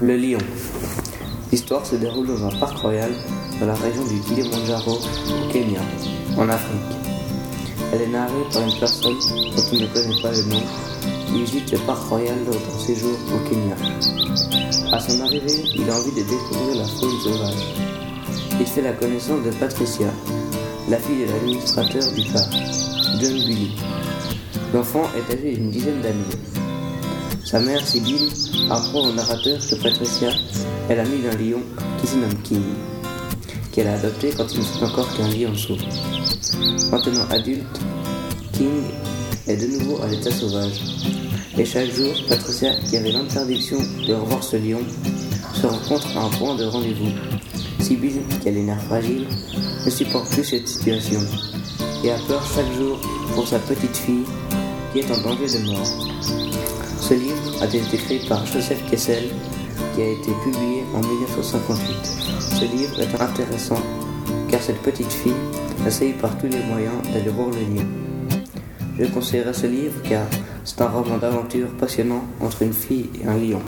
Le lion. L'histoire se déroule dans un parc royal dans la région du Kilimanjaro au Kenya, en Afrique. Elle est narrée par une personne dont il ne connaît pas le nom qui visite le parc royal lors d'un séjour au Kenya. À son arrivée, il a envie de découvrir la faune sauvage. Il fait la connaissance de Patricia, la fille de l'administrateur du parc, John Billy. L'enfant est âgé d'une dizaine d'années. Sa mère, Sibylle, apprend au narrateur que Patricia est l'amie d'un lion qui se nomme King, qu'elle a adopté quand il sont encore qu'un lionceau. Maintenant adulte, King est de nouveau à l'état sauvage. Et chaque jour, Patricia, qui avait l'interdiction de revoir ce lion, se rencontre à un point de rendez-vous. Sibylle, qui a les nerfs fragiles, ne supporte plus cette situation et a peur chaque jour pour sa petite fille qui est en danger de mort. Ce livre a été écrit par Joseph Kessel qui a été publié en 1958. Ce livre est intéressant car cette petite fille essaye par tous les moyens d'aller voir le lion. Je conseillerais ce livre car c'est un roman d'aventure passionnant entre une fille et un lion.